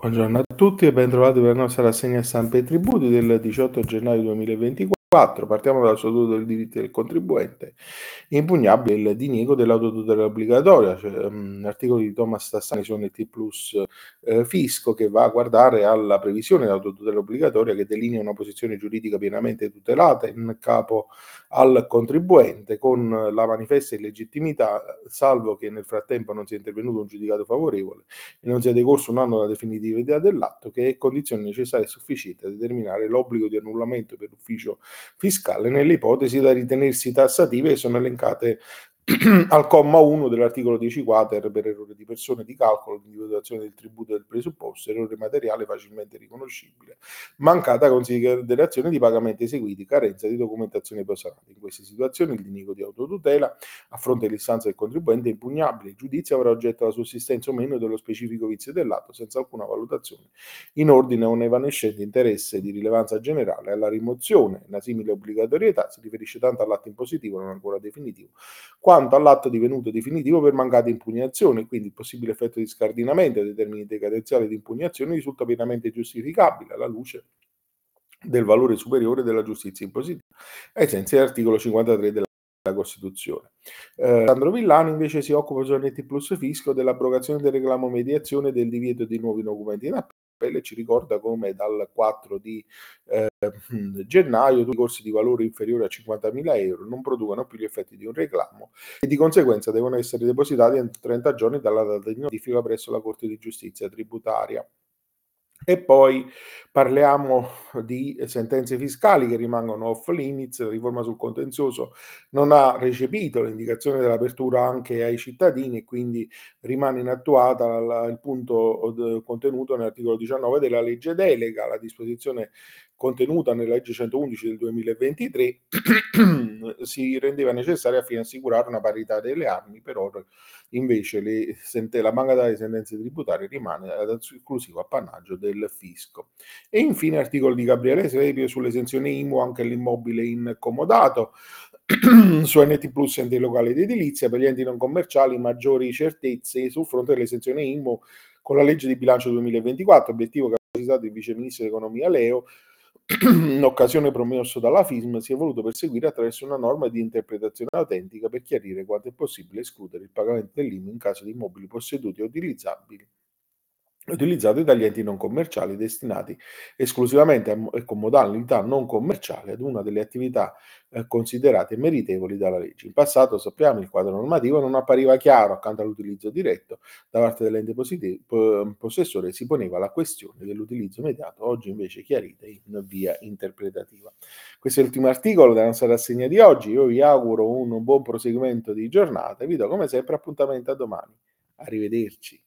Buongiorno a tutti e bentrovati per la nostra rassegna stampa e tributi del 18 gennaio 2024. Partiamo dal statuto del diritto del contribuente. Impugnabile il diniego dell'autotutela obbligatoria, cioè, um, articoli di Thomas Tassani sono il T plus eh, fisco che va a guardare alla previsione dell'autotutela obbligatoria che delinea una posizione giuridica pienamente tutelata in capo al contribuente con la manifesta illegittimità, salvo che nel frattempo non sia intervenuto un giudicato favorevole e non sia decorso un anno dalla definitività dell'atto, che è condizione necessaria e sufficiente a determinare l'obbligo di annullamento per ufficio fiscale nelle ipotesi da ritenersi tassative sono elencate al comma 1 dell'articolo 10 quater per errore di persone di calcolo, individuazione del tributo del presupposto, errore materiale facilmente riconoscibile, mancata considerazione di pagamenti eseguiti, carenza di documentazione posata. In queste situazioni il diniego di autotutela a fronte dell'istanza del contribuente è impugnabile, il giudizio avrà oggetto la sussistenza o meno dello specifico vizio dell'atto senza alcuna valutazione in ordine a un evanescente interesse di rilevanza generale alla rimozione. La simile obbligatorietà si riferisce tanto all'atto impositivo non ancora definitivo, quanto quanto all'atto divenuto definitivo per mancata impugnazione, quindi il possibile effetto di scardinamento dei termini decadenziali di impugnazione risulta pienamente giustificabile alla luce del valore superiore della giustizia impositiva, ai sensi dell'articolo 53 della Costituzione. Eh, Sandro Villano invece si occupa giornetti plus fisco dell'abrogazione del reclamo mediazione e del divieto di nuovi documenti in appello Pelle ci ricorda come dal 4 di eh, gennaio tutti i corsi di valore inferiore a 50.000 euro non producano più gli effetti di un reclamo e di conseguenza devono essere depositati entro 30 giorni dalla data di notifica presso la Corte di Giustizia tributaria. E poi parliamo di sentenze fiscali che rimangono off limits, la riforma sul contenzioso non ha recepito l'indicazione dell'apertura anche ai cittadini e quindi rimane inattuata la, il punto de, contenuto nell'articolo 19 della legge delega, la disposizione contenuta nella legge 111 del 2023 si rendeva necessaria fine assicurare una parità delle armi, però invece le, la manca delle sentenze tributarie rimane ad esclusivo appannaggio del fisco. E infine articolo di Gabriele Serepio sull'esenzione IMU anche all'immobile incomodato, su NT Plus e enti locali di edilizia, per gli enti non commerciali maggiori certezze sul fronte dell'esenzione IMU con la legge di bilancio 2024, obiettivo che ha precisato il vice ministro dell'economia Leo, in occasione promosso dalla FISM, si è voluto perseguire attraverso una norma di interpretazione autentica per chiarire quanto è possibile escludere il pagamento dell'IMU in caso di immobili posseduti o utilizzabili utilizzati dagli enti non commerciali destinati esclusivamente e con modalità non commerciale ad una delle attività eh, considerate meritevoli dalla legge. In passato, sappiamo, il quadro normativo non appariva chiaro accanto all'utilizzo diretto da parte dell'ente possessore si poneva la questione dell'utilizzo immediato, oggi invece chiarita in via interpretativa. Questo è l'ultimo articolo della nostra rassegna di oggi, io vi auguro un buon proseguimento di giornata e vi do come sempre appuntamento a domani. Arrivederci.